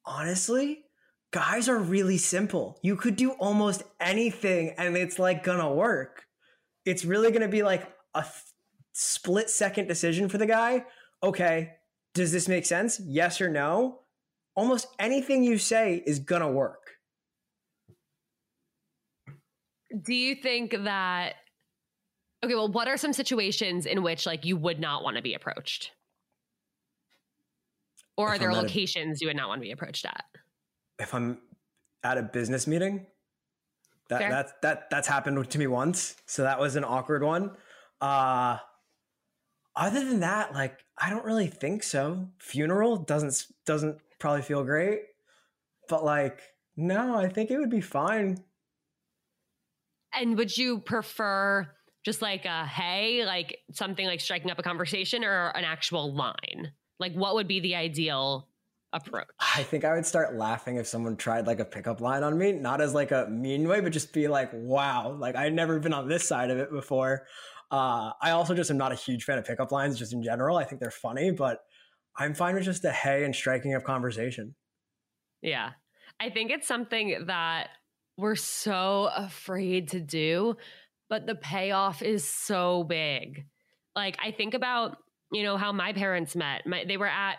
honestly, guys are really simple. You could do almost anything and it's like gonna work. It's really gonna be like a split second decision for the guy. Okay, does this make sense? Yes or no? Almost anything you say is gonna work. Do you think that Okay, well, what are some situations in which like you would not want to be approached? Or are there locations a, you would not want to be approached at? If I'm at a business meeting, that Fair. that that that's happened to me once, so that was an awkward one. Uh other than that, like I don't really think so. Funeral doesn't doesn't probably feel great, but like no, I think it would be fine. And would you prefer just like a hey, like something like striking up a conversation or an actual line? Like what would be the ideal approach? I think I would start laughing if someone tried like a pickup line on me, not as like a mean way, but just be like, wow, like I'd never been on this side of it before. Uh, I also just am not a huge fan of pickup lines just in general. I think they're funny, but I'm fine with just a hey and striking up conversation. Yeah. I think it's something that we're so afraid to do but the payoff is so big. Like I think about, you know, how my parents met. My, they were at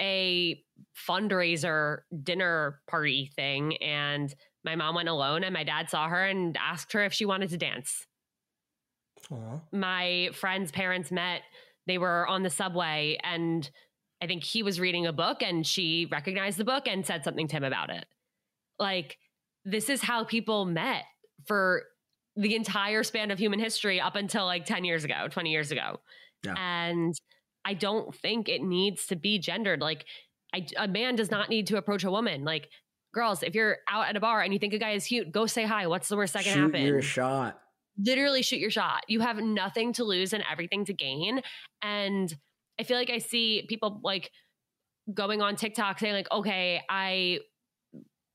a fundraiser dinner party thing and my mom went alone and my dad saw her and asked her if she wanted to dance. Aww. My friend's parents met. They were on the subway and I think he was reading a book and she recognized the book and said something to him about it. Like this is how people met for the entire span of human history up until like 10 years ago, 20 years ago. Yeah. And I don't think it needs to be gendered. Like, I, a man does not need to approach a woman. Like, girls, if you're out at a bar and you think a guy is cute, go say hi. What's the worst that can Shoot happen? your shot. Literally shoot your shot. You have nothing to lose and everything to gain. And I feel like I see people like going on TikTok saying, like, okay, I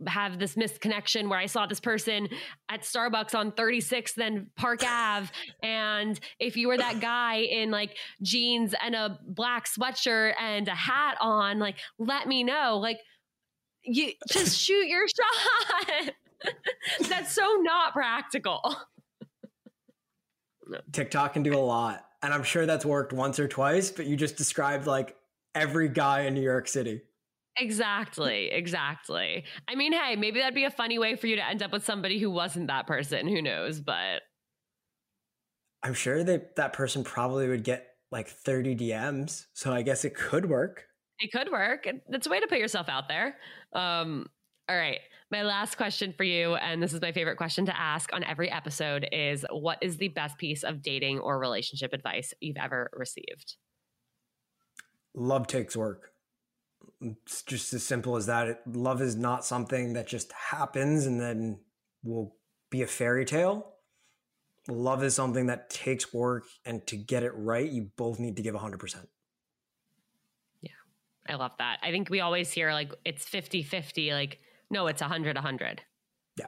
have this misconnection where I saw this person at Starbucks on 36th then Park Ave. And if you were that guy in like jeans and a black sweatshirt and a hat on, like, let me know. Like, you just shoot your shot. That's so not practical. TikTok can do a lot. And I'm sure that's worked once or twice, but you just described like every guy in New York City. Exactly, exactly. I mean, hey, maybe that'd be a funny way for you to end up with somebody who wasn't that person. Who knows? But I'm sure that that person probably would get like 30 DMs. So I guess it could work. it could work. It's a way to put yourself out there. Um, all right. My last question for you, and this is my favorite question to ask on every episode, is what is the best piece of dating or relationship advice you've ever received? Love takes work. It's just as simple as that. It, love is not something that just happens and then will be a fairy tale. Love is something that takes work, and to get it right, you both need to give 100%. Yeah, I love that. I think we always hear like it's 50 50. Like, no, it's 100 100. Yeah.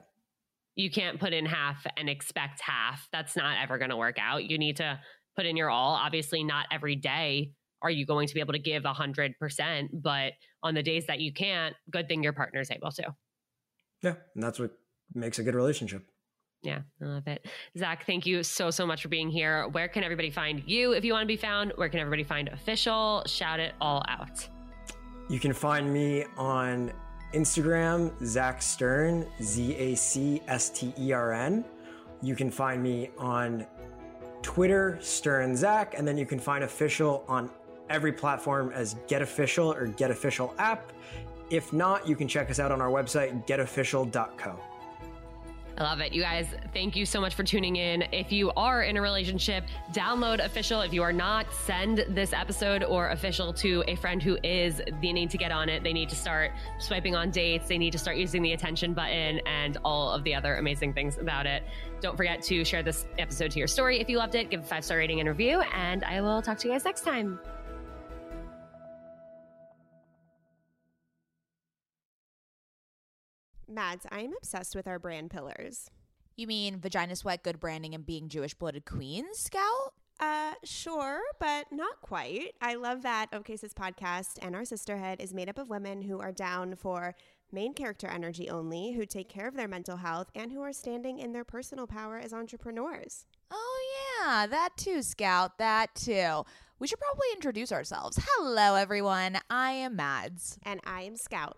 You can't put in half and expect half. That's not ever going to work out. You need to put in your all. Obviously, not every day are you going to be able to give 100%, but on the days that you can't, good thing your partner's able to. Yeah. And that's what makes a good relationship. Yeah, I love it. Zac, thank you so, so much for being here. Where can everybody find you if you want to be found? Where can everybody find official? Shout it all out. You can find me on Instagram, Zac Stern, Z A C S T E R N. You can find me on Twitter, Stern Zac, and then you can find official on every platform as Get Official or Get Official app. If not, you can check us out on our website, getofficial.co. I love it. You guys, thank you so much for tuning in. If you are in a relationship, download official. If you are not, send this episode or official to a friend who is. They need to get on it. They need to start swiping on dates. They need to start using the attention button and all of the other amazing things about it. Don't forget to share this episode to your story if you loved it. Give a five star rating and review, and I will talk to you guys next time. Mads, I am obsessed with our brand pillars. You mean vagina sweat, good branding, and being Jewish blooded queens, Scout? Uh, sure, but not quite. I love that OK podcast and our sisterhood is made up of women who are down for main character energy only, who take care of their mental health, and who are standing in their personal power as entrepreneurs. Oh, yeah, that too, Scout, that too. We should probably introduce ourselves. Hello, everyone. I am Mads, And I am Scout.